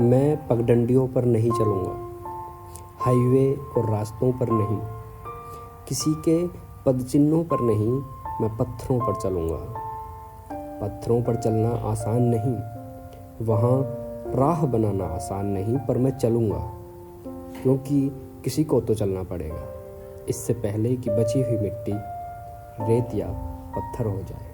मैं पगडंडियों पर नहीं चलूँगा, हाईवे और रास्तों पर नहीं, किसी के पदचिन्हों पर नहीं मैं पत्थरों पर चलूँगा। पत्थरों पर चलना आसान नहीं, वहाँ राह बनाना आसान नहीं, पर मैं चलूँगा, क्योंकि किसी को तो चलना पड़ेगा। इससे पहले कि बची हुई मिट्टी, रेत या पत्थर हो जाए।